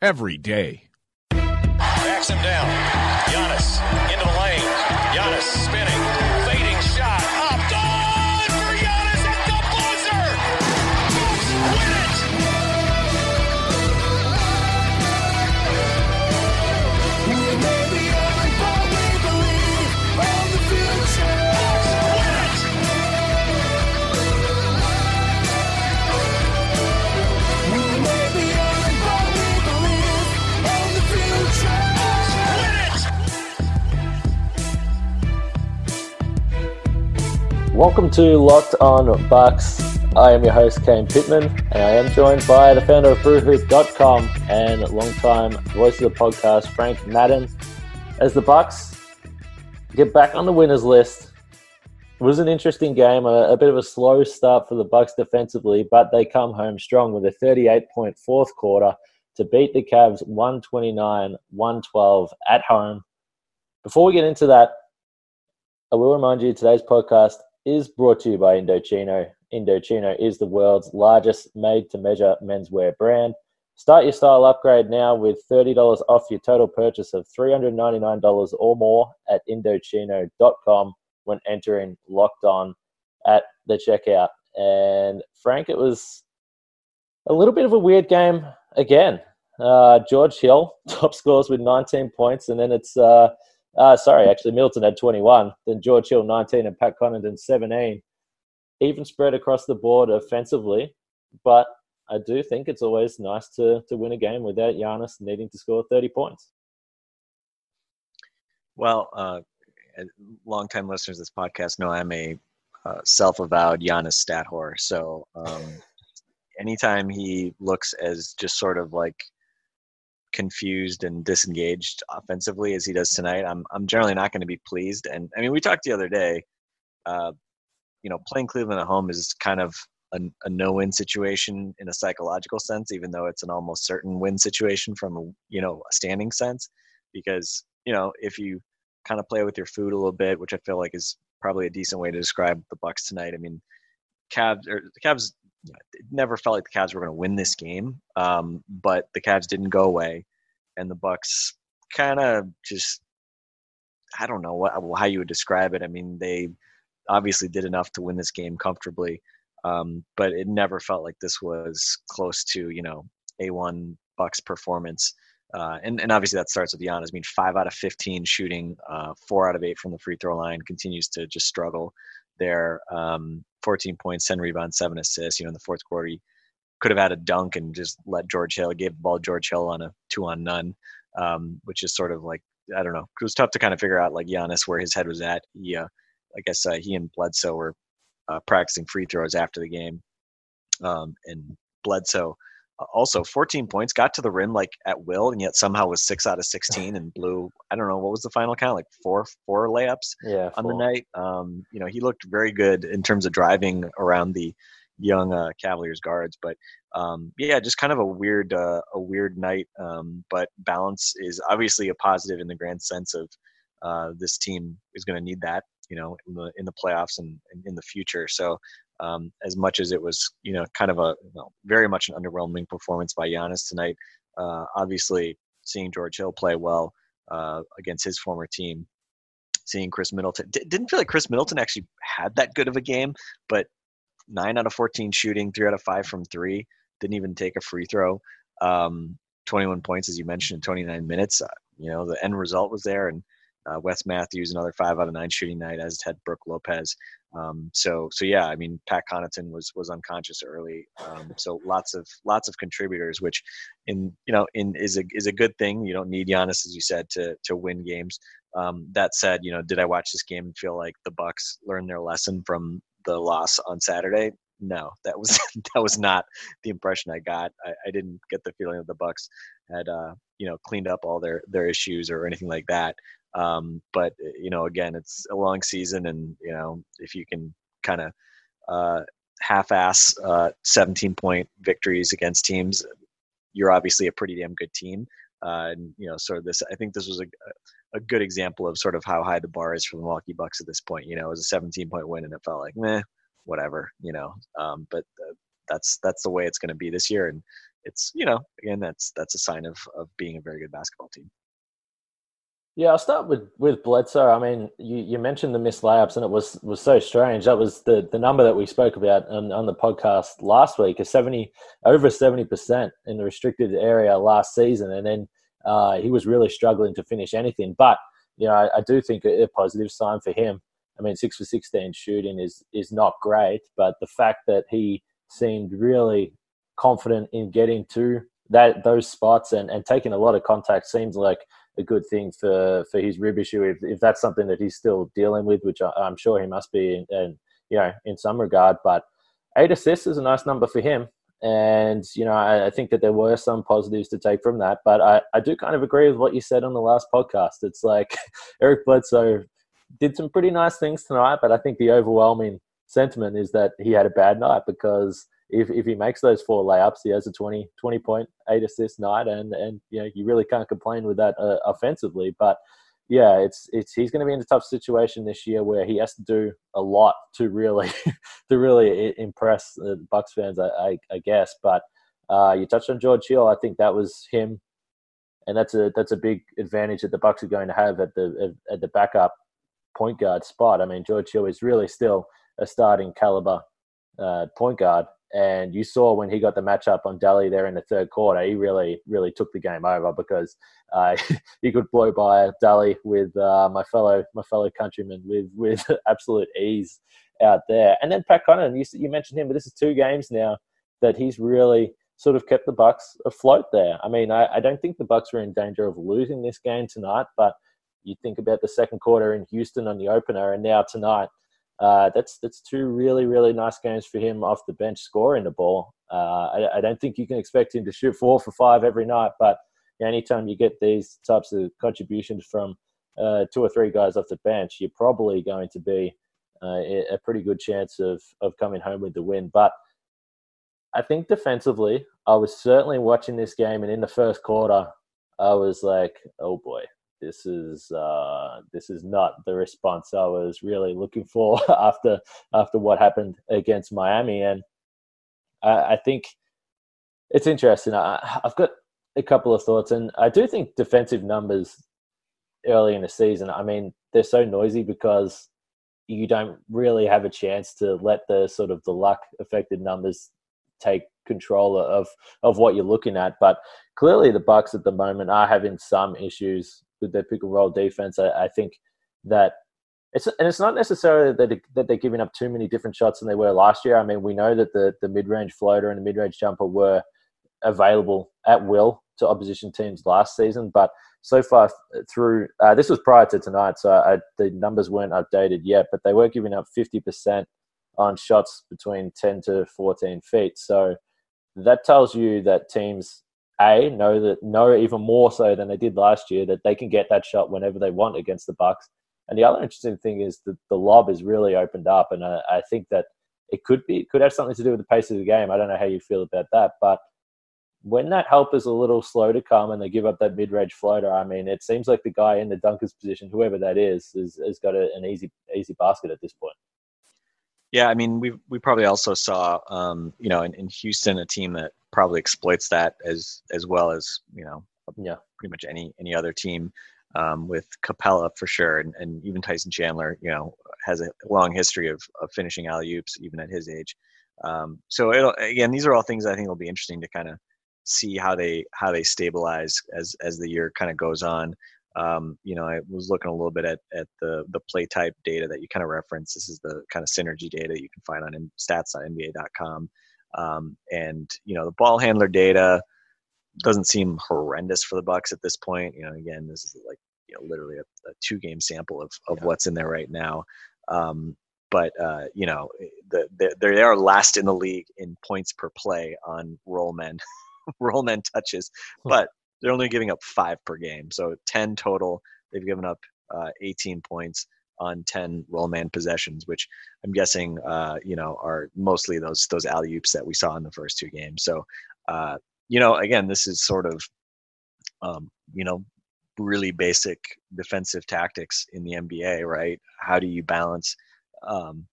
every day. Backs him down. Giannis Welcome to Locked On Bucks. I am your host, Kane Pitman, and I am joined by the founder of BrewHoop.com and longtime voice of the podcast, Frank Madden. As the Bucks get back on the winners list, it was an interesting game, a, a bit of a slow start for the Bucks defensively, but they come home strong with a 38-point fourth quarter to beat the Cavs 129-112 at home. Before we get into that, I will remind you today's podcast is brought to you by Indochino. Indochino is the world's largest made to measure menswear brand. Start your style upgrade now with $30 off your total purchase of $399 or more at Indochino.com when entering locked on at the checkout. And Frank, it was a little bit of a weird game again. Uh, George Hill top scores with 19 points, and then it's uh, uh, sorry, actually Middleton had 21, then George Hill 19, and Pat Connaughton 17. Even spread across the board offensively, but I do think it's always nice to to win a game without Giannis needing to score 30 points. Well, uh, longtime listeners of this podcast know I'm a uh, self-avowed Giannis stat whore. So um, anytime he looks as just sort of like confused and disengaged offensively as he does tonight, I'm I'm generally not going to be pleased. And I mean, we talked the other day. Uh, you know, playing Cleveland at home is kind of a, a no-win situation in a psychological sense, even though it's an almost certain win situation from a you know a standing sense, because you know if you kind of play with your food a little bit, which I feel like is probably a decent way to describe the Bucks tonight. I mean, Cavs or the Cavs it never felt like the Cavs were going to win this game, um, but the Cavs didn't go away, and the Bucks kind of just I don't know what how you would describe it. I mean, they obviously did enough to win this game comfortably, um, but it never felt like this was close to you know a one Bucks performance. Uh, and, and obviously that starts with Giannis. I mean, five out of 15 shooting, uh, four out of eight from the free throw line continues to just struggle there. Um, 14 points, 10 rebounds, seven assists. You know, in the fourth quarter, he could have had a dunk and just let George Hill, gave the ball George Hill on a two on none, um, which is sort of like, I don't know. It was tough to kind of figure out like Giannis where his head was at. He, uh, I guess uh, he and Bledsoe were uh, practicing free throws after the game. Um, and Bledsoe, also 14 points, got to the rim like at will, and yet somehow was six out of 16 and blew. I don't know what was the final count, like four four layups Yeah, on the night. Um, you know, he looked very good in terms of driving around the young uh, Cavaliers guards, but um, yeah, just kind of a weird uh, a weird night. Um, but balance is obviously a positive in the grand sense of uh, this team is going to need that, you know, in the in the playoffs and, and in the future. So um, as much as it was, you know, kind of a you know, very much an underwhelming performance by Giannis tonight. Uh, obviously, seeing George Hill play well uh, against his former team seeing Khris Middleton. D- didn't feel like Khris Middleton actually had that good of a game, but nine out of 14 shooting, three out of five from three. Didn't even take a free throw. Um, 21 points, as you mentioned, in 29 minutes. Uh, you know, the end result was there. And uh, Wes Matthews, another five out of nine shooting night, as had Brook Lopez. Um, so, so yeah, I mean, Pat Connaughton was was unconscious early. Um, so lots of lots of contributors, which, in you know, in is a is a good thing. You don't need Giannis, as you said, to to win games. Um, that said, you know, did I watch this game and feel like the Bucks learned their lesson from the loss on Saturday? No, that was that was not the impression I got. I, I didn't get the feeling that the Bucks had uh, you know cleaned up all their their issues or anything like that. Um, but you know, again, it's a long season, and you know, if you can kind of uh, half-ass uh, 17 point victories against teams, you're obviously a pretty damn good team. Uh, and you know, sort of this. I think this was a a good example of sort of how high the bar is for the Milwaukee Bucks at this point. You know, it was a 17 point win, and it felt like meh, whatever. You know, um, but uh, that's that's the way it's going to be this year, and it's you know, again, that's that's a sign of of being a very good basketball team. Yeah, I'll start with with Bledsoe. I mean, you, you mentioned the missed layups, and it was was so strange. That was the the number that we spoke about on, on the podcast last week, is seventy over seventy percent in the restricted area last season, and then uh, he was really struggling to finish anything. But you know, I, I do think a, a, positive sign for him. I mean, six for sixteen shooting is is not great, but the fact that he seemed really confident in getting to that those spots and, and taking a lot of contact seems like a good thing for for his rib issue if, if that's something that he's still dealing with, which I, am sure he must be, and you know, in some regard. But eight assists is a nice number for him. And, you know, I, I, think that there were some positives to take from that. But I, I do kind of agree with what you said on the last podcast. It's like Eric Bledsoe did some pretty nice things tonight, but I think the overwhelming sentiment is that he had a bad night because if, if he makes those four layups, he has a 20, 20 point, eight assist night. And, and, you know, you really can't complain with that uh, offensively. But, yeah, it's it's he's going to be in a tough situation this year where he has to do a lot to really to really impress the Bucks fans, I, I, I guess. But uh, you touched on George Hill. I think that was him, and that's a that's a big advantage that the Bucks are going to have at the at, at the backup point guard spot. I mean, George Hill is really still a starting caliber uh, point guard, and you saw when he got the matchup on Delly there in the third quarter, he really, really took the game over because uh, he could blow by Delly with uh, my fellow my fellow countrymen with with absolute ease out there. And then Pat Connaughton, you, you mentioned him, but this is two games now that he's really sort of kept the Bucks afloat there. I mean, I, I don't think the Bucks were in danger of losing this game tonight, but you think about the second quarter in Houston on the opener, and now tonight uh, that's that's two really really nice games for him off the bench scoring the ball. Uh, I, I, don't think you can expect him to shoot four for five every night, but anytime you get these types of contributions from uh, two or three guys off the bench, you're probably going to be uh, a pretty good chance of of coming home with the win. But I think defensively, I was certainly watching this game, and in the first quarter, I was like, "Oh boy, this is uh, this is not the response I was really looking for after after what happened against Miami, and I, I think it's interesting. I, I've got a couple of thoughts, and I do think defensive numbers early in the season. I mean, they're so noisy because you don't really have a chance to let the sort of the luck affected numbers take control of of what you're looking at. But clearly, the Bucks at the moment are having some issues with their pick and roll defense. I, I think that it's and it's not necessarily that it, that they're giving up too many different shots than they were last year. I mean, we know that the the mid range floater and the mid range jumper were available at will to opposition teams last season, but so far through uh, this was prior to tonight, so I, the numbers weren't updated yet, but they were giving up fifty percent on shots between ten to fourteen feet. So that tells you that teams a know that know even more so than they did last year that they can get that shot whenever they want against the Bucks. And the other interesting thing is that the lob is really opened up, and I, I think that it could be could have something to do with the pace of the game. I don't know how you feel about that, but when that help is a little slow to come and they give up that mid-range floater, I mean, it seems like the guy in the dunker's position, whoever that is, is has got a, an easy easy basket at this point. Yeah, I mean, we we probably also saw, um, you know, in, in Houston, a team that probably exploits that as as well as you know, yeah, pretty much any any other team. um, with Capela for sure, and, and even Tyson Chandler, you know, has a long history of, of finishing alley oops even at his age. Um, so it'll, again, these are all things I think will be interesting to kind of see how they how they stabilize as as the year kind of goes on. Um, you know, I was looking a little bit at at the the play type data that you kind of reference. This is the kind of synergy data you can find on stats.nba.com. Um, and you know, the ball handler data doesn't seem horrendous for the Bucks at this point. You know, again, this is like you know literally a, a two game sample of of yeah. what's in there right now. Um, but uh, you know, the, the, they are last in the league in points per play on roll men, roll men touches, but they're only giving up five per game, so ten total. They've given up uh, 18 points on 10 roll man possessions, which I'm guessing, uh, you know, are mostly those those alley oops that we saw in the first two games. So, uh, you know, again, this is sort of, um, you know, really basic defensive tactics in the NBA, right? How do you balance um,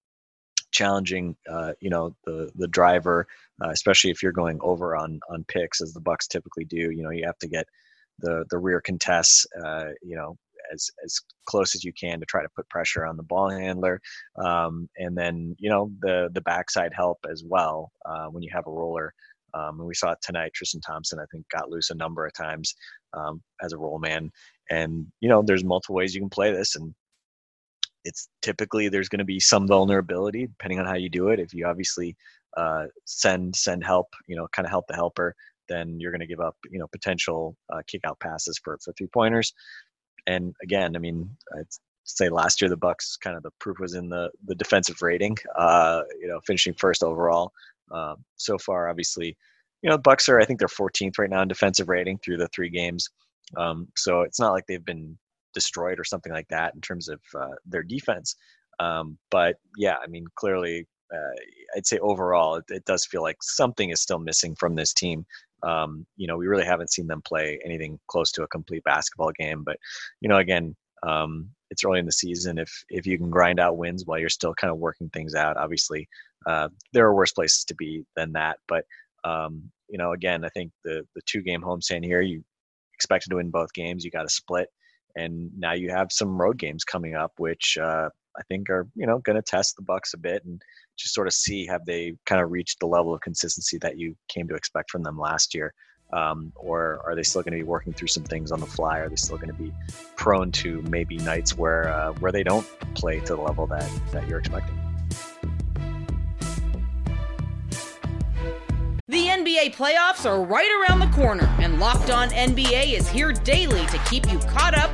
challenging, uh, you know, the the driver, uh, especially if you're going over on on picks as the Bucks typically do. You know, you have to get the the rear contests, uh, you know, as as close as you can to try to put pressure on the ball handler, um, and then you know the the backside help as well uh, when you have a roller. Um, and we saw it tonight. Tristan Thompson, I think, got loose a number of times um, as a roll man. And you know, there's multiple ways you can play this, and it's typically there's going to be some vulnerability depending on how you do it. If you obviously uh, send send help, you know, kind of help the helper, then you're going to give up, you know, potential uh, kick out passes for for three pointers. And again, I mean, I'd say last year the Bucks kind of the proof was in the the defensive rating. Uh, you know, finishing first overall. Uh, so far, obviously, you know, Bucks are I think they're 14th right now in defensive rating through the three games. Um, so it's not like they've been destroyed or something like that in terms of uh, their defense. Um, but yeah, I mean, clearly, uh, I'd say overall, it, it, does feel like something is still missing from this team. Um, you know, we really haven't seen them play anything close to a complete basketball game. But you know, again, um, it's early in the season. If if you can grind out wins while you're still kind of working things out, obviously, uh, there are worse places to be than that. But um, you know, again, I think the the two game homestand here, you expected to win both games. You got to split, and now you have some road games coming up, which uh, I think are you know going to test the Bucks a bit and just sort of see have they kind of reached the level of consistency that you came to expect from them last year. Um, or are they still going to be working through some things on the fly? Are they still going to be prone to maybe nights where uh, where they don't play to the level that that you're expecting? The NBA playoffs are right around the corner, and Locked On NBA is here daily to keep you caught up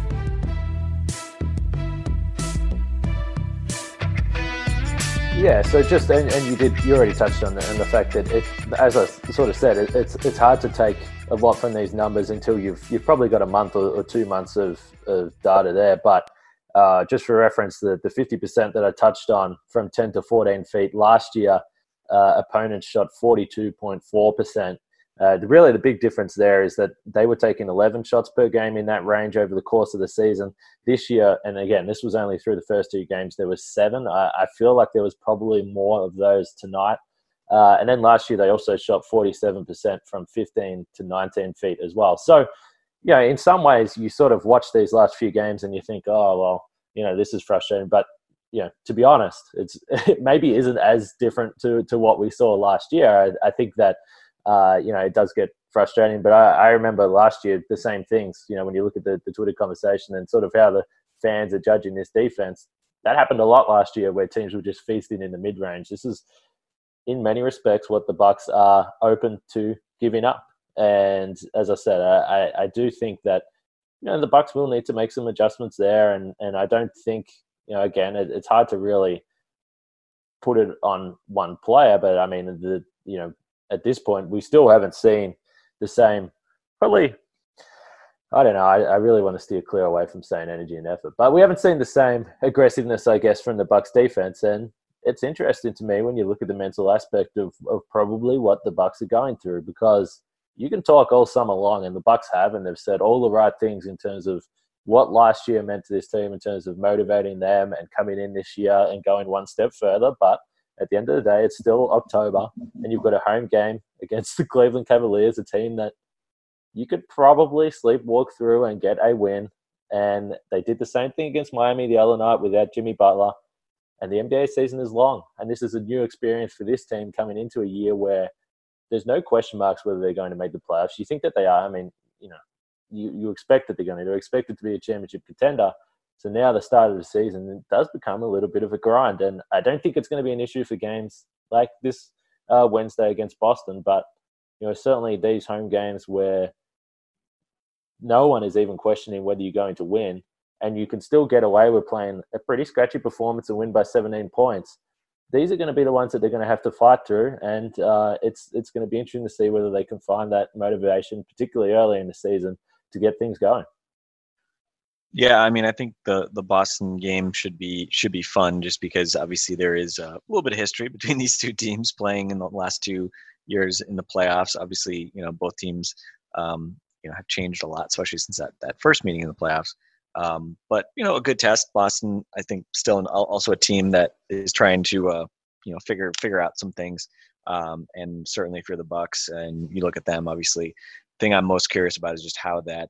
Yeah, so just and, and you did you already touched on the, and the fact that it, as I sort of said, it, it's it's hard to take a lot from these numbers until you've you've probably got a month or, or two months of, of data there. But uh, just for reference, the the fifty percent that I touched on from ten to fourteen feet last year, uh, opponents shot forty two point four percent uh, really, the big difference there is that they were taking 11 shots per game in that range over the course of the season. This year, and again, this was only through the first two games, there was seven. I, I feel like there was probably more of those tonight. Uh, and then last year, they also shot 47% from 15 to 19 feet as well. So, you know, in some ways, you sort of watch these last few games and you think, oh, well, you know, this is frustrating. But, you know, to be honest, it's it maybe isn't as different to, to what we saw last year. I, I think that uh, you know, it does get frustrating. But I, I, remember last year the same things. You know, when you look at the, the Twitter conversation and sort of how the fans are judging this defense, that happened a lot last year where teams were just feasting in the mid range. This is, in many respects, what the Bucks are open to giving up. And as I said, I, I do think that you know the Bucks will need to make some adjustments there, and and I don't think you know again it, it's hard to really put it on one player, but I mean the you know at this point, we still haven't seen the same. Probably, I don't know. I, I, really want to steer clear away from saying energy and effort, but we haven't seen the same aggressiveness, I guess, from the Bucks defense. And it's interesting to me when you look at the mental aspect of, of probably what the Bucks are going through because you can talk all summer long, and the Bucks have, and they've said all the right things in terms of what last year meant to this team in terms of motivating them and coming in this year and going one step further. But at the end of the day, it's still October, and you've got a home game against the Cleveland Cavaliers, a team that you could probably sleepwalk through and get a win. And they did the same thing against Miami the other night without Jimmy Butler. And the NBA season is long, and this is a new experience for this team coming into a year where there's no question marks whether they're going to make the playoffs. You think that they are. I mean, you know, you, you expect that they're going to do. Expect it to be a championship contender. So now the start of the season it does become a little bit of a grind, and I don't think it's going to be an issue for games like this uh, Wednesday against Boston. But you know, certainly these home games where no one is even questioning whether you're going to win, and you can still get away with playing a pretty scratchy performance and win by 17 points. These are going to be the ones that they're going to have to fight through, and uh, it's it's going to be interesting to see whether they can find that motivation, particularly early in the season, to get things going. Yeah, I mean, I think the the Boston game should be should be fun just because obviously there is a little bit of history between these two teams playing in the last two years in the playoffs. Obviously, you know both teams um, you know have changed a lot, especially since that that first meeting in the playoffs. Um, but you know, a good test. Boston, I think, still an, also a team that is trying to uh, you know figure figure out some things. Um, and certainly, if you're the Bucks and you look at them, obviously, thing I'm most curious about is just how that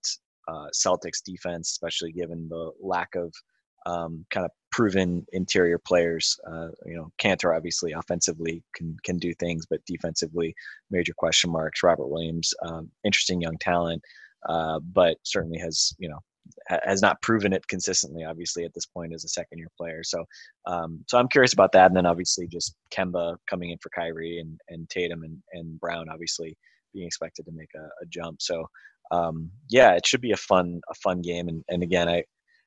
uh, Celtics defense, especially given the lack of um, kind of proven interior players. Uh, you know, Kanter obviously offensively can can do things, but defensively, major question marks. Robert Williams, um, interesting young talent, uh, but certainly has you know has not proven it consistently. Obviously, at this point as a second year player. So, um, so I'm curious about that. And then obviously just Kemba coming in for Kyrie and and Tatum and and Brown obviously being expected to make a, a jump. So um, yeah, it should be a fun a fun game. And, and again, I,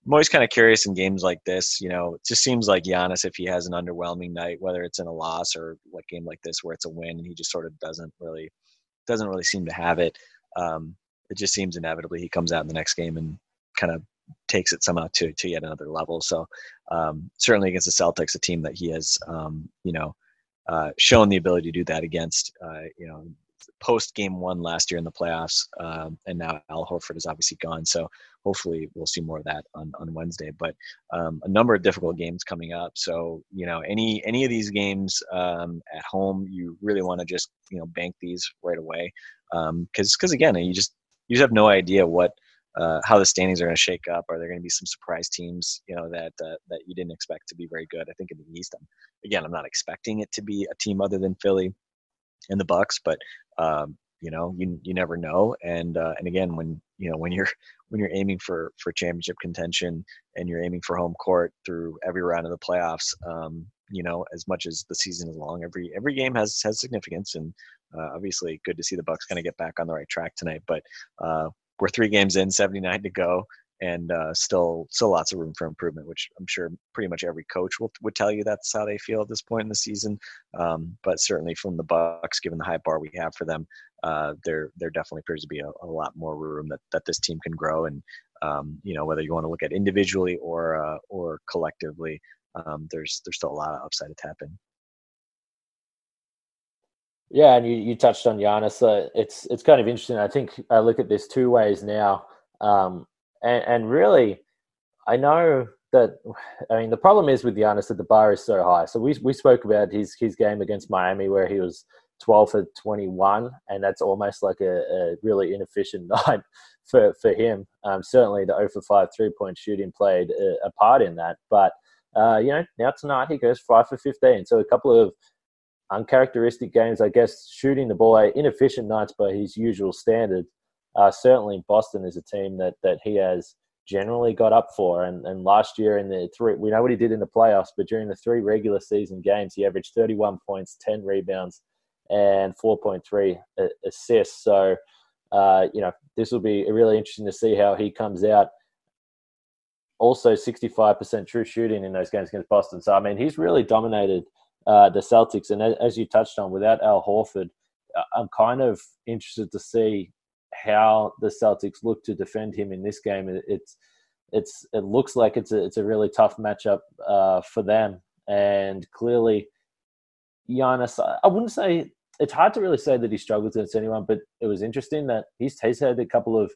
I'm always kind of curious in games like this. You know, it just seems like Giannis, if he has an underwhelming night, whether it's in a loss or like game like this where it's a win, and he just sort of doesn't really doesn't really seem to have it. Um, it just seems inevitably he comes out in the next game and kind of takes it somehow to to yet another level. So um, certainly against the Celtics, a team that he has um, you know uh, shown the ability to do that against. Uh, you know, post game one last year in the playoffs, um, and now Al Horford is obviously gone. So hopefully we'll see more of that on, on Wednesday. But um, a number of difficult games coming up. So you know any any of these games um, at home, you really want to just you know bank these right away because um, because again you just you just have no idea what. Uh, how the standings are going to shake up? Are there going to be some surprise teams, you know, that uh, that you didn't expect to be very good? I think in the East, I'm, again, I'm not expecting it to be a team other than Philly and the Bucks, but um, you know, you you never know. And uh, and again, when you know when you're when you're aiming for for championship contention and you're aiming for home court through every round of the playoffs, um, you know, as much as the season is long, every every game has has significance. And uh, obviously, good to see the Bucks kind of get back on the right track tonight. But uh, we're three games in, 79 to go and uh, still still lots of room for improvement, which I'm sure pretty much every coach will would tell you that's how they feel at this point in the season. Um, but certainly from the Bucks, given the high bar we have for them, uh, there there definitely appears to be a, a, lot more room that, that this team can grow. And um, you know whether you want to look at individually or uh, or collectively, um, there's there's still a lot of upside to tap in. Yeah, and you, you touched on Giannis. Uh, it's it's kind of interesting. I think I look at this two ways now. Um, and, and really, I know that I mean the problem is with Giannis that the bar is so high. So we we spoke about his his game against Miami where he was 12 for 21, and that's almost like a, a really inefficient night for for him. Um, certainly the 0 for 5 three point shooting played a, a part in that, but uh, you know now tonight he goes 5 for 15. So a couple of uncharacteristic games, I guess, shooting the ball, inefficient nights by his usual standard uh, certainly Boston is a team that that he has generally got up for. And, and last year in the three, we know what he did in the playoffs, but during the three regular season games, he averaged 31 points, 10 rebounds, and 4.3 assists. So, uh, you know, this will be really interesting to see how he comes out. Also, 65% true shooting in those games against Boston. So, I mean, he's really dominated uh, the Celtics. And as you touched on, without Al Horford, I'm kind of interested to see how the Celtics look to defend him in this game. It's it's it looks like it's a it's a really tough matchup uh, for them. and clearly, Giannis. I wouldn't say it's hard to really say that he struggles against anyone, but it was interesting that he's, he's had a couple of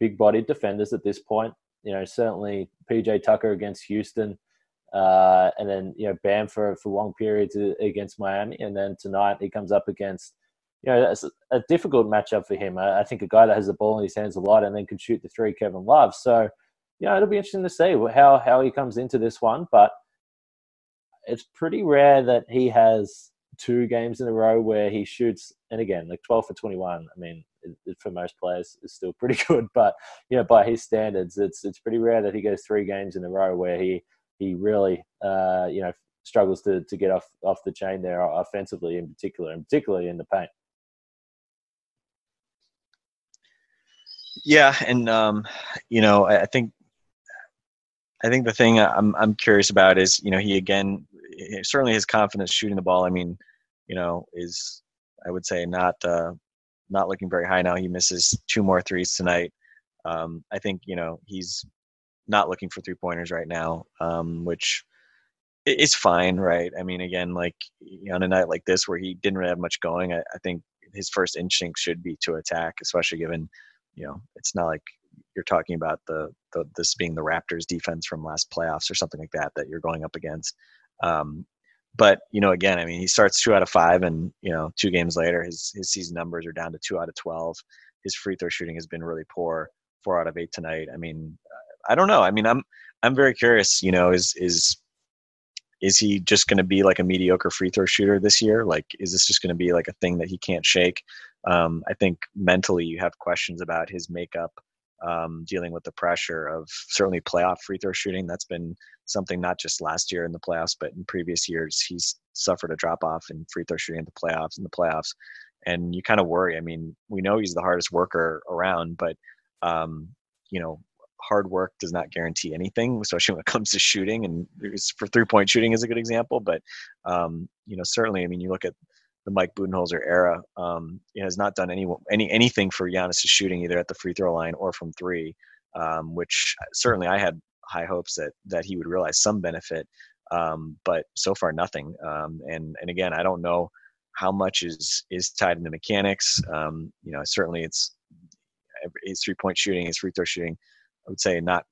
big-bodied defenders at this point. You know, certainly PJ Tucker against Houston, uh, and then you know Bam for for long periods against Miami, and then tonight he comes up against you know that's a difficult matchup for him. I, think a guy that has the ball in his hands a lot and then can shoot the three, Kevin Love. So you know it'll be interesting to see how how he comes into this one, but it's pretty rare that he has two games in a row where he shoots, and again, like 12 for 21. I mean, it, for most players, is still pretty good, but you know, by his standards, it's it's pretty rare that he goes three games in a row where he he really, uh, you know, struggles to to get off off the chain there offensively, in particular, and particularly in the paint. Yeah, and um, you know, I, I think I think the thing I'm I'm curious about is you know he again certainly his confidence shooting the ball. I mean, you know, is I would say not uh, not looking very high now. He misses two more threes tonight. Um, I think you know he's not looking for three pointers right now, um, which is fine, right? I mean, again, like on a night like this where he didn't really have much going, I, I think his first instinct should be to attack, especially given you know it's not like you're talking about the, the this being the Raptors defense from last playoffs or something like that that you're going up against. Um, but you know, again, I mean, he starts two out of five, and you know, two games later, his his season numbers are down to two out of twelve. His free throw shooting has been really poor, four out of eight tonight. I mean, I don't know. I mean, I'm I'm very curious. You know, is is is he just going to be like a mediocre free throw shooter this year? Like, is this just going to be like a thing that he can't shake? Um, I think mentally, you have questions about his makeup um, dealing with the pressure of certainly playoff free throw shooting. That's been something not just last year in the playoffs, but in previous years. He's suffered a drop off in free throw shooting in the playoffs. In the playoffs, and you kind of worry. I mean, we know he's the hardest worker around, but um, you know, hard work does not guarantee anything, especially when it comes to shooting. And for three point shooting is a good example, but um, you know, certainly, I mean, you look at the Mike Budenholzer era, um, has not done any any anything for Giannis' shooting either at the free throw line or from three, um, which certainly I had high hopes that that he would realize some benefit, um, but so far nothing. Um, and and again, I don't know how much is is tied into mechanics. Um, you know, certainly it's his three point shooting, his free throw shooting. I would say not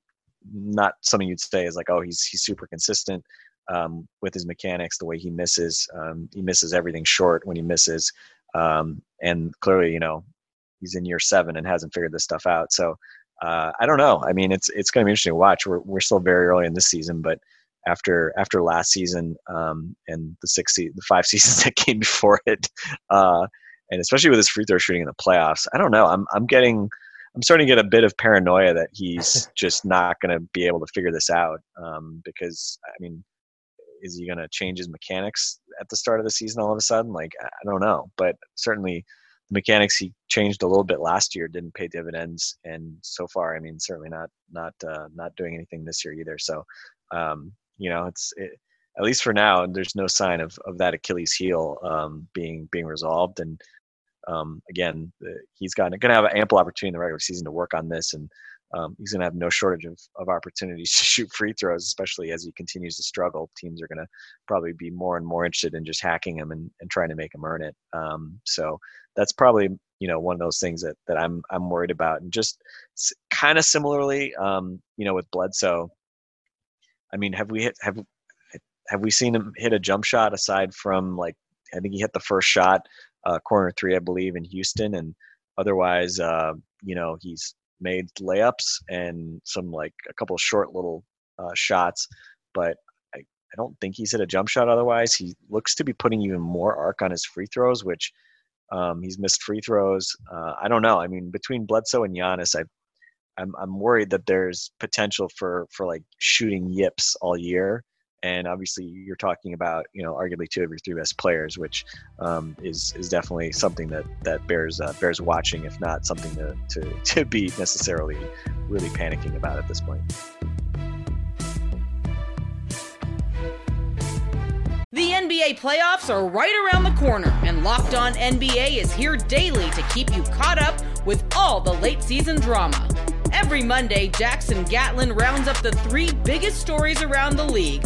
not something you'd say is like, oh, he's he's super consistent um, with his mechanics, the way he misses. Um, he misses everything short when he misses. Um, and clearly, you know, he's in year seven and hasn't figured this stuff out. So uh, I don't know. I mean, it's it's going to be interesting to watch. We're we're still very early in this season, but after after last season um, and the six se- the five seasons that came before it, uh, and especially with his free throw shooting in the playoffs, I don't know. I'm I'm getting I'm starting to get a bit of paranoia that he's just not going to be able to figure this out um, because I mean is he going to change his mechanics at the start of the season all of a sudden? Like, I don't know. But certainly the mechanics he changed a little bit last year didn't pay dividends. And so far, I mean, certainly not, not, uh, not doing anything this year either. So, um, you know, it's, it, at least for now, there's no sign of, of that Achilles heel um, being being resolved. And um, again, he's got going to have an ample opportunity in the regular season to work on this and um, he's going to have no shortage of, of opportunities to shoot free throws, especially as he continues to struggle. Teams are going to probably be more and more interested in just hacking him and, and trying to make him earn it. Um, so that's probably you know one of those things that, that I'm I'm worried about. And just kind of similarly, um, you know, with Bledsoe. I mean, have we hit have have we seen him hit a jump shot aside from like I think he hit the first shot, uh, corner three, I believe, in Houston, and otherwise, uh, you know, he's made layups and some like a couple short little uh, shots, but I, I don't think he's hit a jump shot otherwise. He looks to be putting even more arc on his free throws, which um, he's missed free throws. Uh, I don't know. I mean, between Bledsoe and Giannis, I, I'm I'm worried that there's potential for for like shooting yips all year and obviously you're talking about you know arguably two of your three best players, which um, is is definitely something that that bears uh, bears watching, if not something to, to to be necessarily really panicking about at this point. The NBA playoffs are right around the corner, and Locked On NBA is here daily to keep you caught up with all the late season drama. Every Monday, Jackson Gatlin rounds up the three biggest stories around the league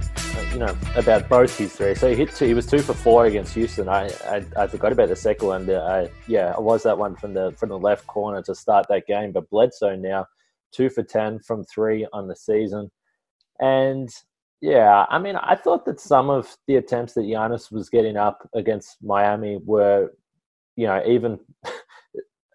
you know, about both his three. So he hit two. He was two for four against Houston. I I, I forgot about the second one. I, yeah, it was that one from the from the left corner to start that game. But Bledsoe now two for ten from three on the season, and yeah, I mean, I thought that some of the attempts that Giannis was getting up against Miami were, you know, even.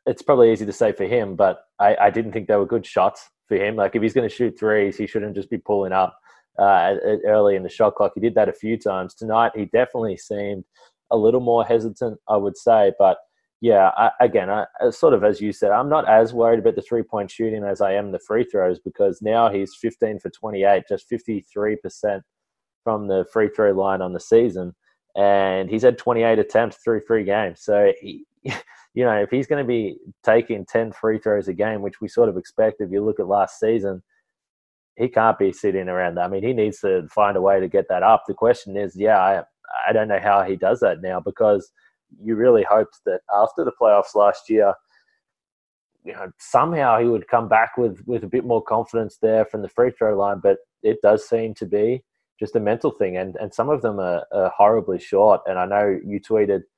it's probably easy to say for him, but I, I didn't think they were good shots for him. Like if he's going to shoot threes, he shouldn't just be pulling up uh, early in the shot clock. He did that a few times tonight. He definitely seemed a little more hesitant, I would say. But yeah, I, again, I, sort of as you said, I'm not as worried about the three point shooting as I am the free throws because now he's 15 for 28, just 53 percent from the free throw line on the season, and he's had 28 attempts through three games. So he, you know, if he's going to be taking 10 free throws a game, which we sort of expect if you look at last season, he can't be sitting around that. I mean, he needs to find a way to get that up. The question is, yeah, I, I don't know how he does that now because you really hoped that after the playoffs last year, you know, somehow he would come back with, with a bit more confidence there from the free throw line, but it does seem to be just a mental thing. And, and some of them are, are horribly short. And I know you tweeted –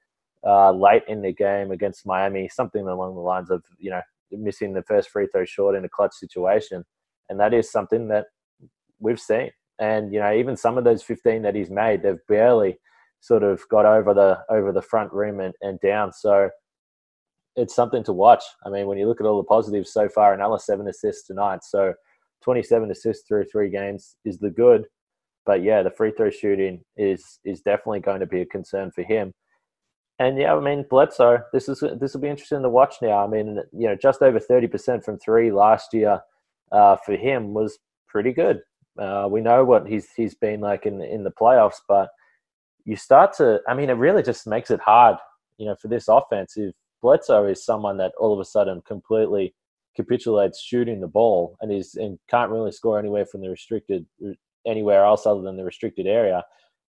uh, late in the game against Miami, something along the lines of you know missing the first free throw short in a clutch situation, and that is something that we've seen. And you know, even some of those 15 that he's made, they've barely sort of got over the over the front rim and, and down. So it's something to watch. I mean, when you look at all the positives so far, and Ella seven assists tonight, so 27 assists through three games is the good. But yeah, the free throw shooting is is definitely going to be a concern for him. And yeah, I mean Bledsoe. This is this will be interesting to watch now. I mean, you know, just over thirty percent from three last year uh, for him was pretty good. Uh, we know what he's he's been like in in the playoffs, but you start to. I mean, it really just makes it hard, you know, for this offense. If Bledsoe is someone that all of a sudden completely capitulates shooting the ball and is and can't really score anywhere from the restricted anywhere else other than the restricted area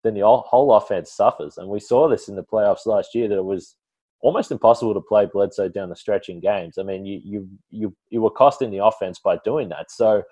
then the whole offense suffers. And we saw this in the playoffs last year that it was almost impossible to play Bledsoe down the stretch in games. I mean, you you you you were costing the offense by doing that. So,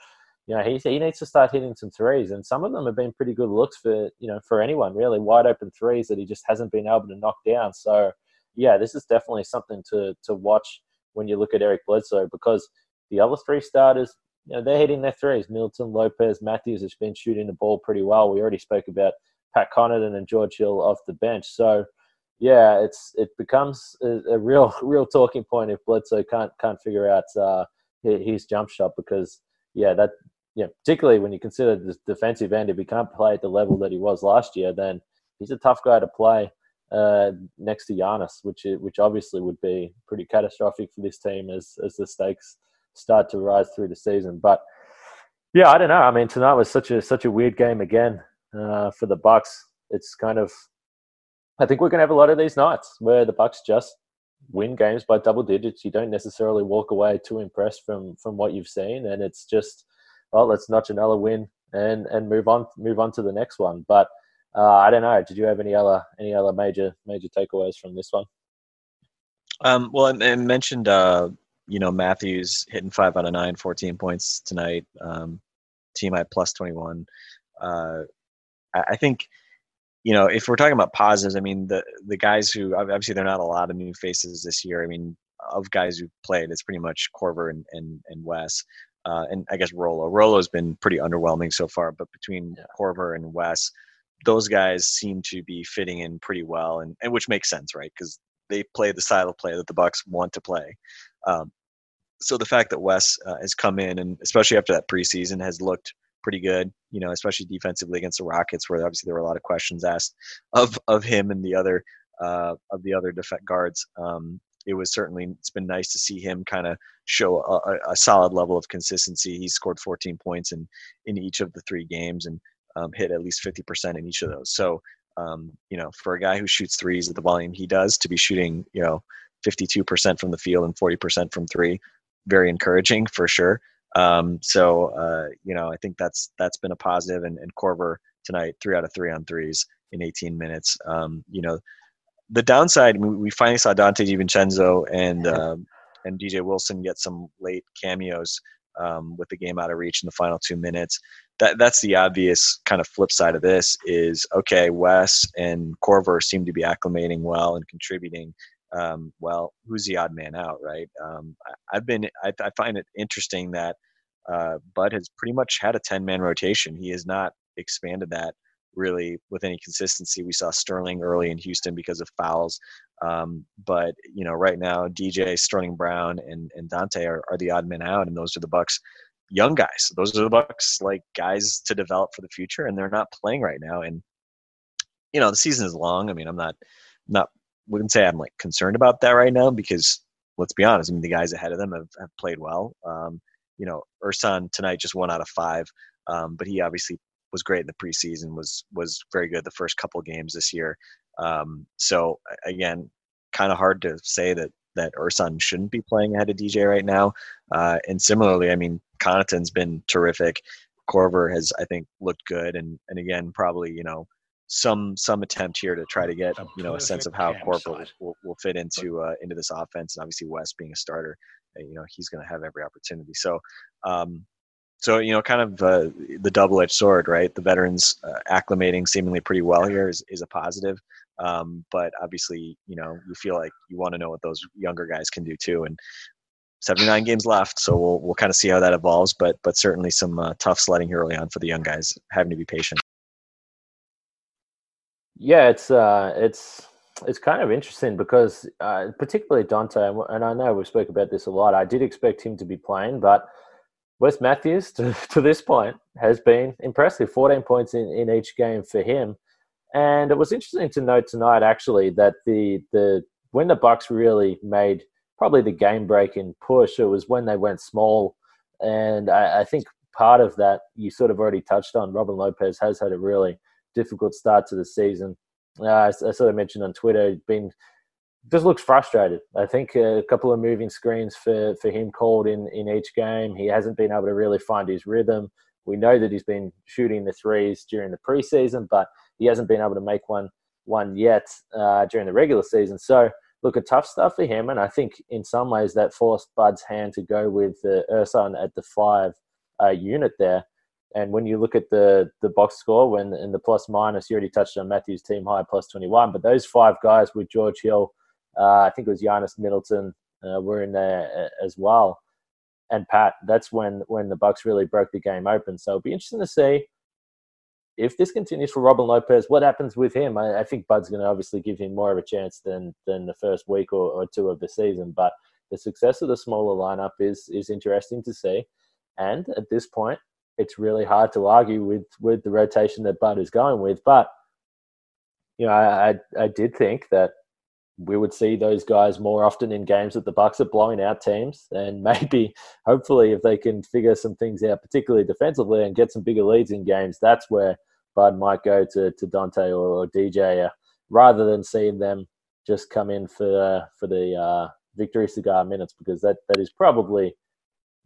you know, he he needs to start hitting some threes, and some of them have been pretty good looks for you know for anyone really wide open threes that he just hasn't been able to knock down. So, yeah, this is definitely something to to watch when you look at Eric Bledsoe because the other three starters. You know, they're hitting their threes. Middleton, Lopez, Matthews has been shooting the ball pretty well. We already spoke about Pat Connaughton and George Hill off the bench. So yeah, it's it becomes a, a real real talking point if Bledsoe can't can't figure out uh, his jump shot because yeah that yeah particularly when you consider the defensive end if he can't play at the level that he was last year then he's a tough guy to play uh, next to Giannis, which which obviously would be pretty catastrophic for this team as as the stakes start to rise through the season. But yeah, I don't know. I mean, tonight was such a such a weird game again uh, for the Bucks. It's kind of, I think we're going to have a lot of these nights where the Bucks just win games by double digits. You don't necessarily walk away too impressed from from what you've seen, and it's just, well, let's notch another win and and move on move on to the next one. But uh, I don't know. Did you have any other any other major major takeaways from this one? Um, well, I, I mentioned uh, you know Matthews hitting five out of nine, 14 points tonight. Um, team at plus 21. Uh, I think you know if we're talking about positives, I mean the the guys who obviously they're not a lot of new faces this year. I mean of guys who played, it's pretty much Korver and and, and Wes. Uh, and I guess Rolo. Rolo's been pretty underwhelming so far, but between yeah. Korver and Wes, those guys seem to be fitting in pretty well, and, and which makes sense, right? Because they play the style of play that the Bucks want to play. Um, so the fact that Wes uh, has come in and especially after that preseason has looked pretty good, you know, especially defensively against the Rockets, where obviously there were a lot of questions asked of of him and the other uh, of the other defense guards. Um, it was certainly it's been nice to see him kind of show a, a, solid level of consistency. He scored 14 points in in each of the three games and um, hit at least 50% in each of those. So um, you know, for a guy who shoots threes at the volume he does, to be shooting you know 52% from the field and 40% from three. Very encouraging for sure. Um, so uh, you know, I think that's that's been a positive. And, and Korver tonight, three out of three on threes in 18 minutes. Um, you know, the downside, we finally saw Donte DiVincenzo and um, and DJ Wilson get some late cameos um, with the game out of reach in the final two minutes. That that's the obvious kind of flip side of this is okay. Wes and Korver seem to be acclimating well and contributing. Um, well, who's the odd man out, right? Um, I, have been I, I, find it interesting that uh, Bud has pretty much had a ten man rotation. He has not expanded that really with any consistency. We saw Sterling early in Houston because of fouls. Um, but you know, right now, DJ, Sterling Brown, and and Donte are, are the odd men out, and those are the Bucks young guys. Those are the Bucks like guys to develop for the future, and they're not playing right now. And you know, the season is long. I mean, I'm not not wouldn't say I'm like concerned about that right now because let's be honest. I mean, the guys ahead of them have, have played well. Um, you know, Ersan tonight just one out of five, um, but he obviously was great in the preseason. was was very good the first couple games this year. Um, so again, kind of hard to say that that Ersan shouldn't be playing ahead of DJ right now. Uh, and similarly, I mean, Connaughton's been terrific. Korver has, I think, looked good, and and again, probably you know some some attempt here to try to get you know a sense of how Korver will, will, will, fit into uh, into this offense, and obviously Wes being a starter, you know he's going to have every opportunity. So um, so you know, kind of uh, the double-edged sword, right? The veterans uh, acclimating seemingly pretty well here is, is a positive, um, but obviously, you know, you feel like you want to know what those younger guys can do too. And 79 games left, so we'll we'll kind of see how that evolves. But but certainly some uh, tough sledding here early on for the young guys, having to be patient. Yeah, it's uh, it's it's kind of interesting because uh, particularly Donte, and I know we've spoke about this a lot. I did expect him to be playing, but Wes Matthews, to, to this point, has been impressive. 14 points in, in each game for him. And it was interesting to note tonight, actually, that the the when the Bucks really made probably the game breaking push, it was when they went small. And I, I think part of that you sort of already touched on. Robin Lopez has had a really difficult start to the season. Uh, I, I, sort of mentioned on Twitter, been just looks frustrated. I think a couple of moving screens for, for him called in, in each game. He hasn't been able to really find his rhythm. We know that he's been shooting the threes during the preseason, but he hasn't been able to make one one yet uh, during the regular season. So, look, a tough stuff for him. And I think in some ways that forced Bud's hand to go with the Ersan at the five uh, unit there. And when you look at the the box score, when in the plus minus, you already touched on Matthews' team high plus 21, but those five guys with George Hill, uh, I think it was Giannis Middleton uh, were in there uh, as well, and Pat. That's when when the Bucks really broke the game open. So it'll be interesting to see if this continues for Robin Lopez. What happens with him? I, I think Bud's going to obviously give him more of a chance than than the first week or, or two of the season. But the success of the smaller lineup is is interesting to see, and at this point, it's really hard to argue with with the rotation that Bud is going with. But you know, I, I, I did think that we would see those guys more often in games that the Bucks are blowing out teams, and maybe, hopefully, if they can figure some things out, particularly defensively, and get some bigger leads in games, that's where Bud might go to to Donte or, or DJ, uh, rather than seeing them just come in for uh, for the uh, victory cigar minutes, because that that is probably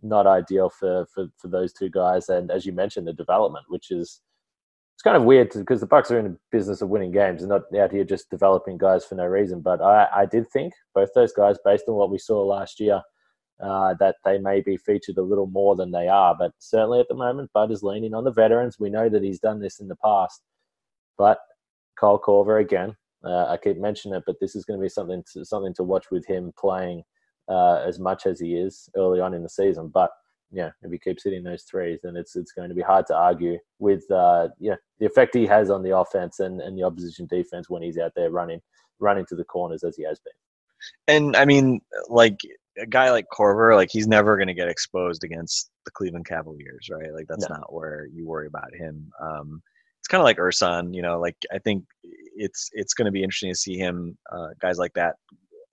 not ideal for, for for those two guys, and as you mentioned, the development, which is it's kind of weird because the Bucks are in the business of winning games and not out here just developing guys for no reason. But I, I did think both those guys, based on what we saw last year, uh, that they may be featured a little more than they are. But certainly at the moment, Bud is leaning on the veterans. We know that he's done this in the past. But Kyle Korver again, uh, I keep mentioning it, but this is going to be something to, something to watch with him playing uh, as much as he is early on in the season. But yeah, if he keeps hitting those threes, then it's it's going to be hard to argue with uh, yeah the effect he has on the offense and, and the opposition defense when he's out there running running to the corners as he has been. And I mean, like a guy like Korver, like he's never going to get exposed against the Cleveland Cavaliers, right? Like that's no. not where you worry about him. Um, it's kind of like Ersan, you know. Like I think it's it's going to be interesting to see him, uh, guys like that,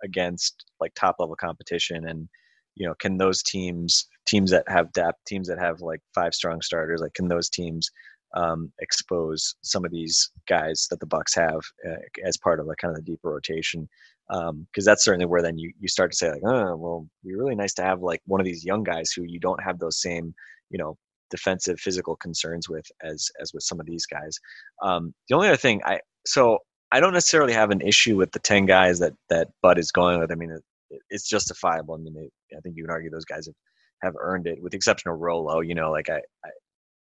against like top level competition and you know can those teams teams that have depth teams that have like five strong starters like can those teams um, expose some of these guys that the Bucks have uh, as part of like kind of the deeper rotation. Because um, that's certainly where then you, you start to say like, oh, well, it'd be really nice to have like one of these young guys who you don't have those same, you know, defensive physical concerns with as as with some of these guys. Um, the only other thing I so I don't necessarily have an issue with the ten guys that that Bud is going with. I mean, it, it's justifiable. I mean, I think you can argue those guys have have earned it, with the exception of Rolo. You know, like I, I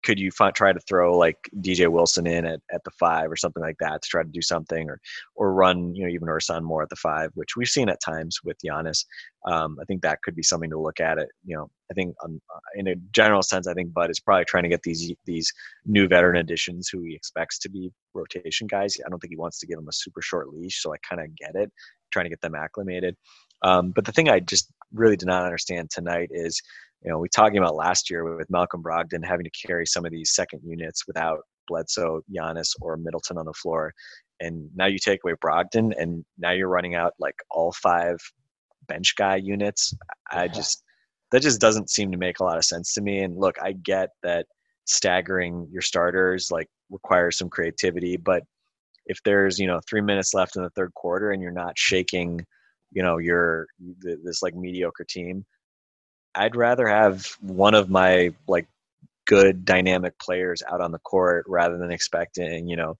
could you f- try to throw like DJ Wilson in at, at the five or something like that to try to do something, or or run you know even Ersan more at the five, which we've seen at times with Giannis. Um, I think that could be something to look at. It you know I think um, in a general sense, I think Bud is probably trying to get these these new veteran additions who he expects to be rotation guys. I don't think he wants to give them a super short leash, so I kind of get it, trying to get them acclimated. Um, but the thing I just really did not understand tonight is you know, we talking about last year with Malcolm Brogdon having to carry some of these second units without Bledsoe, Giannis, or Middleton on the floor. And now you take away Brogdon, and now you're running out like all five bench guy units. I just that just doesn't seem to make a lot of sense to me. And look, I get that staggering your starters like requires some creativity, but if there's you know three minutes left in the third quarter and you're not shaking, you know your this like mediocre team, I'd rather have one of my like good dynamic players out on the court rather than expecting, you know,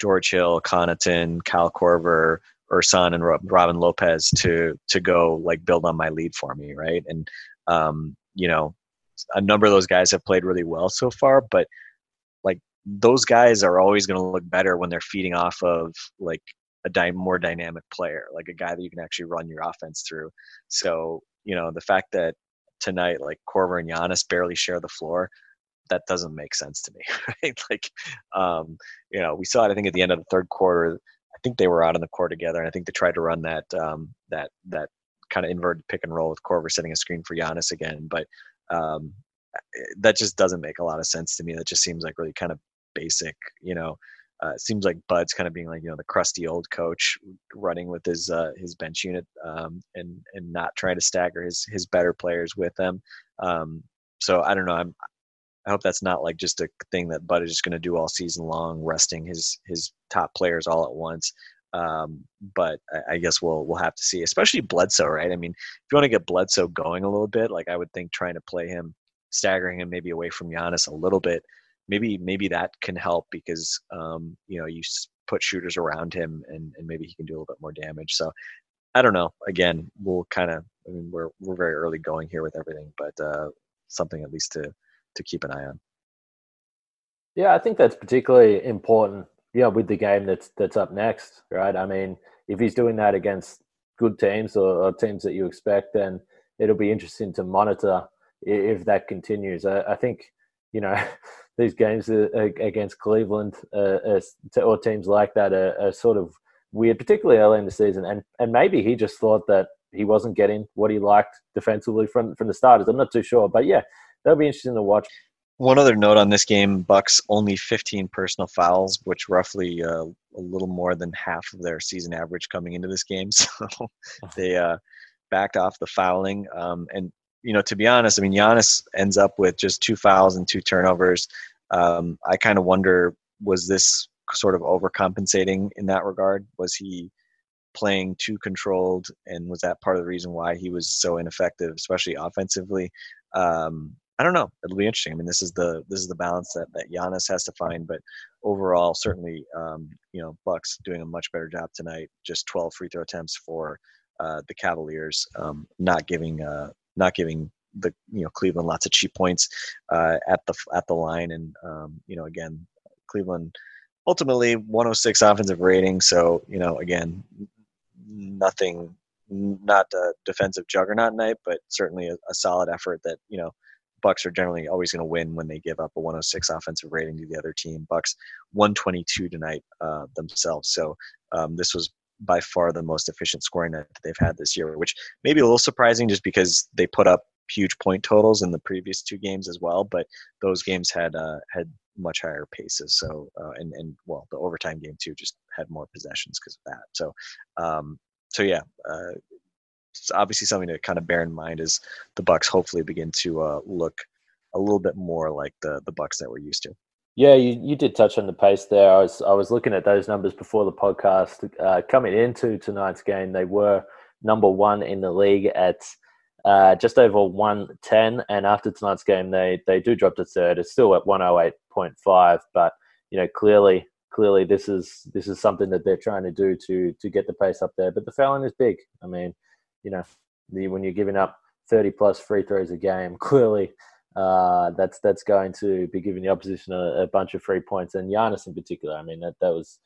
George Hill, Connaughton, Kyle Korver, Ersan, and Robin Lopez to to go like build on my lead for me, right? And um, you know, a number of those guys have played really well so far, but like those guys are always going to look better when they're feeding off of like a more dynamic player, like a guy that you can actually run your offense through. So you know, the fact that tonight, like Korver and Giannis barely share the floor, that doesn't make sense to me, right? Like, um, you know, we saw it. I think at the end of the third quarter, I think they were out on the court together, and I think they tried to run that um, that that kind of inverted pick and roll with Korver setting a screen for Giannis again. But um, that just doesn't make a lot of sense to me. That just seems like really kind of basic, you know. Uh, it seems like Bud's kind of being like you know the crusty old coach running with his uh, his bench unit um, and and not trying to stagger his his better players with them. Um, so I don't know. I'm I hope that's not like just a thing that Bud is just going to do all season long, resting his his top players all at once. Um, but I, I, guess we'll we'll have to see, especially Bledsoe, right? I mean, if you want to get Bledsoe going a little bit, like I would think trying to play him, staggering him maybe away from Giannis a little bit maybe maybe that can help because um, you know you put shooters around him and, and maybe he can do a little bit more damage. So I don't know. Again, we'll kind of I mean we're we're very early going here with everything, but uh, something at least to to keep an eye on. Yeah, I think that's particularly important. Yeah, with the game that's that's up next, right? I mean, if he's doing that against good teams or, or teams that you expect, then it'll be interesting to monitor if that continues. I, I think you know these games against Cleveland uh, or teams like that are, are, sort of weird, particularly early in the season. And and maybe he just thought that he wasn't getting what he liked defensively from from the starters. I'm not too sure, but yeah, that'll be interesting to watch. One other note on this game: Bucks only 15 personal fouls, which roughly uh, a little more than half of their season average coming into this game. So they uh, backed off the fouling, um, and you know, to be honest, I mean, Giannis ends up with just two fouls and two turnovers. Um, I kind of wonder was this sort of overcompensating in that regard? Was he playing too controlled, and was that part of the reason why he was so ineffective, especially offensively? Um, I don't know. It'll be interesting. I mean, this is the this is the balance that that Giannis has to find. But overall, certainly, um, you know, Bucks doing a much better job tonight. Just 12 free throw attempts for uh, the Cavaliers, um, not giving uh, not giving the you know Cleveland lots of cheap points uh, at the at the line, and um, you know again Cleveland ultimately 106 offensive rating. So you know again nothing, not a defensive juggernaut night, but certainly a, a solid effort that you know Bucks are generally always going to win when they give up a 106 offensive rating to the other team. Bucks 122 tonight uh, themselves. So um, this was by far the most efficient scoring night that they've had this year, which may be a little surprising just because they put up huge point totals in the previous two games as well. But those games had uh, had much higher paces. So uh, and and well, the overtime game too just had more possessions because of that. So um, so yeah. Uh, it's obviously something to kind of bear in mind as the Bucks hopefully begin to uh, look a little bit more like the the Bucks that we're used to. Yeah, you, you did touch on the pace there. I was I was looking at those numbers before the podcast. Uh, coming into tonight's game, they were number one in the league at uh, just over 110, and after tonight's game, they they do drop to third. It's still at 108.5, but you know clearly clearly this is this is something that they're trying to do to to get the pace up there. But the fouling is big. I mean, you know, the, when you're giving up 30 plus free throws a game, clearly uh, that's that's going to be giving the opposition a, a, bunch of free points. And Giannis in particular, I mean, that, that was,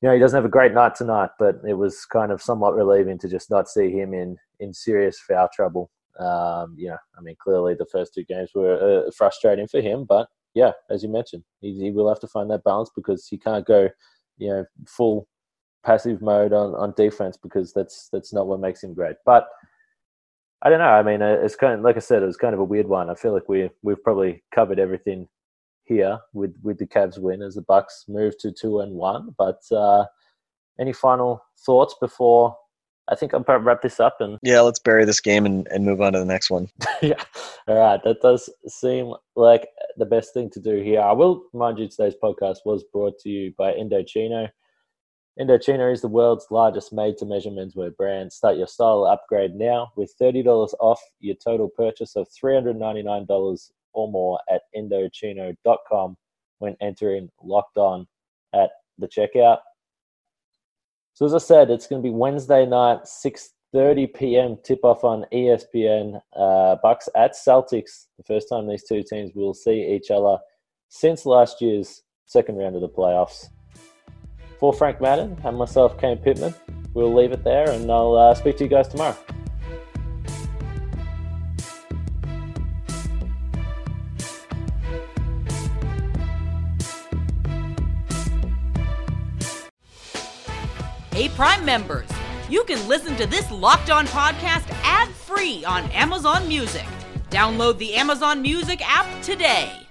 you know, he doesn't have a great night tonight, but it was kind of somewhat relieving to just not see him in, in serious foul trouble. Um, you know, I mean, clearly the first two games were uh, frustrating for him, but yeah, as you mentioned, he, he will have to find that balance because he can't go, you know, full passive mode on, on defense because that's that's not what makes him great. But I don't know. I mean, it's kind of like I said, it was kind of a weird one. I feel like we we've probably covered everything here with with the Cavs win as the Bucks move to two and one. But uh, any final thoughts before? I think I'll wrap this up and yeah, let's bury this game and, and move on to the next one. yeah, all right. That does seem like the best thing to do here. I will remind you today's podcast was brought to you by Indochino. Indochino is the world's largest made to measure menswear brand. Start your style upgrade now with $30 off your total purchase of $399 or more at Indochino.com when entering locked on at the checkout. So as I said, it's going to be Wednesday night, 6:30 p.m. tip off on ESPN. Uh, Bucks at Celtics. The first time these two teams will see each other since last year's second round of the playoffs for Frank Madden and myself, Kane Pitman, we'll leave it there and I'll uh, speak to you guys tomorrow. Hey, Prime members, you can listen to this locked on podcast ad free on Amazon Music. Download the Amazon Music app today.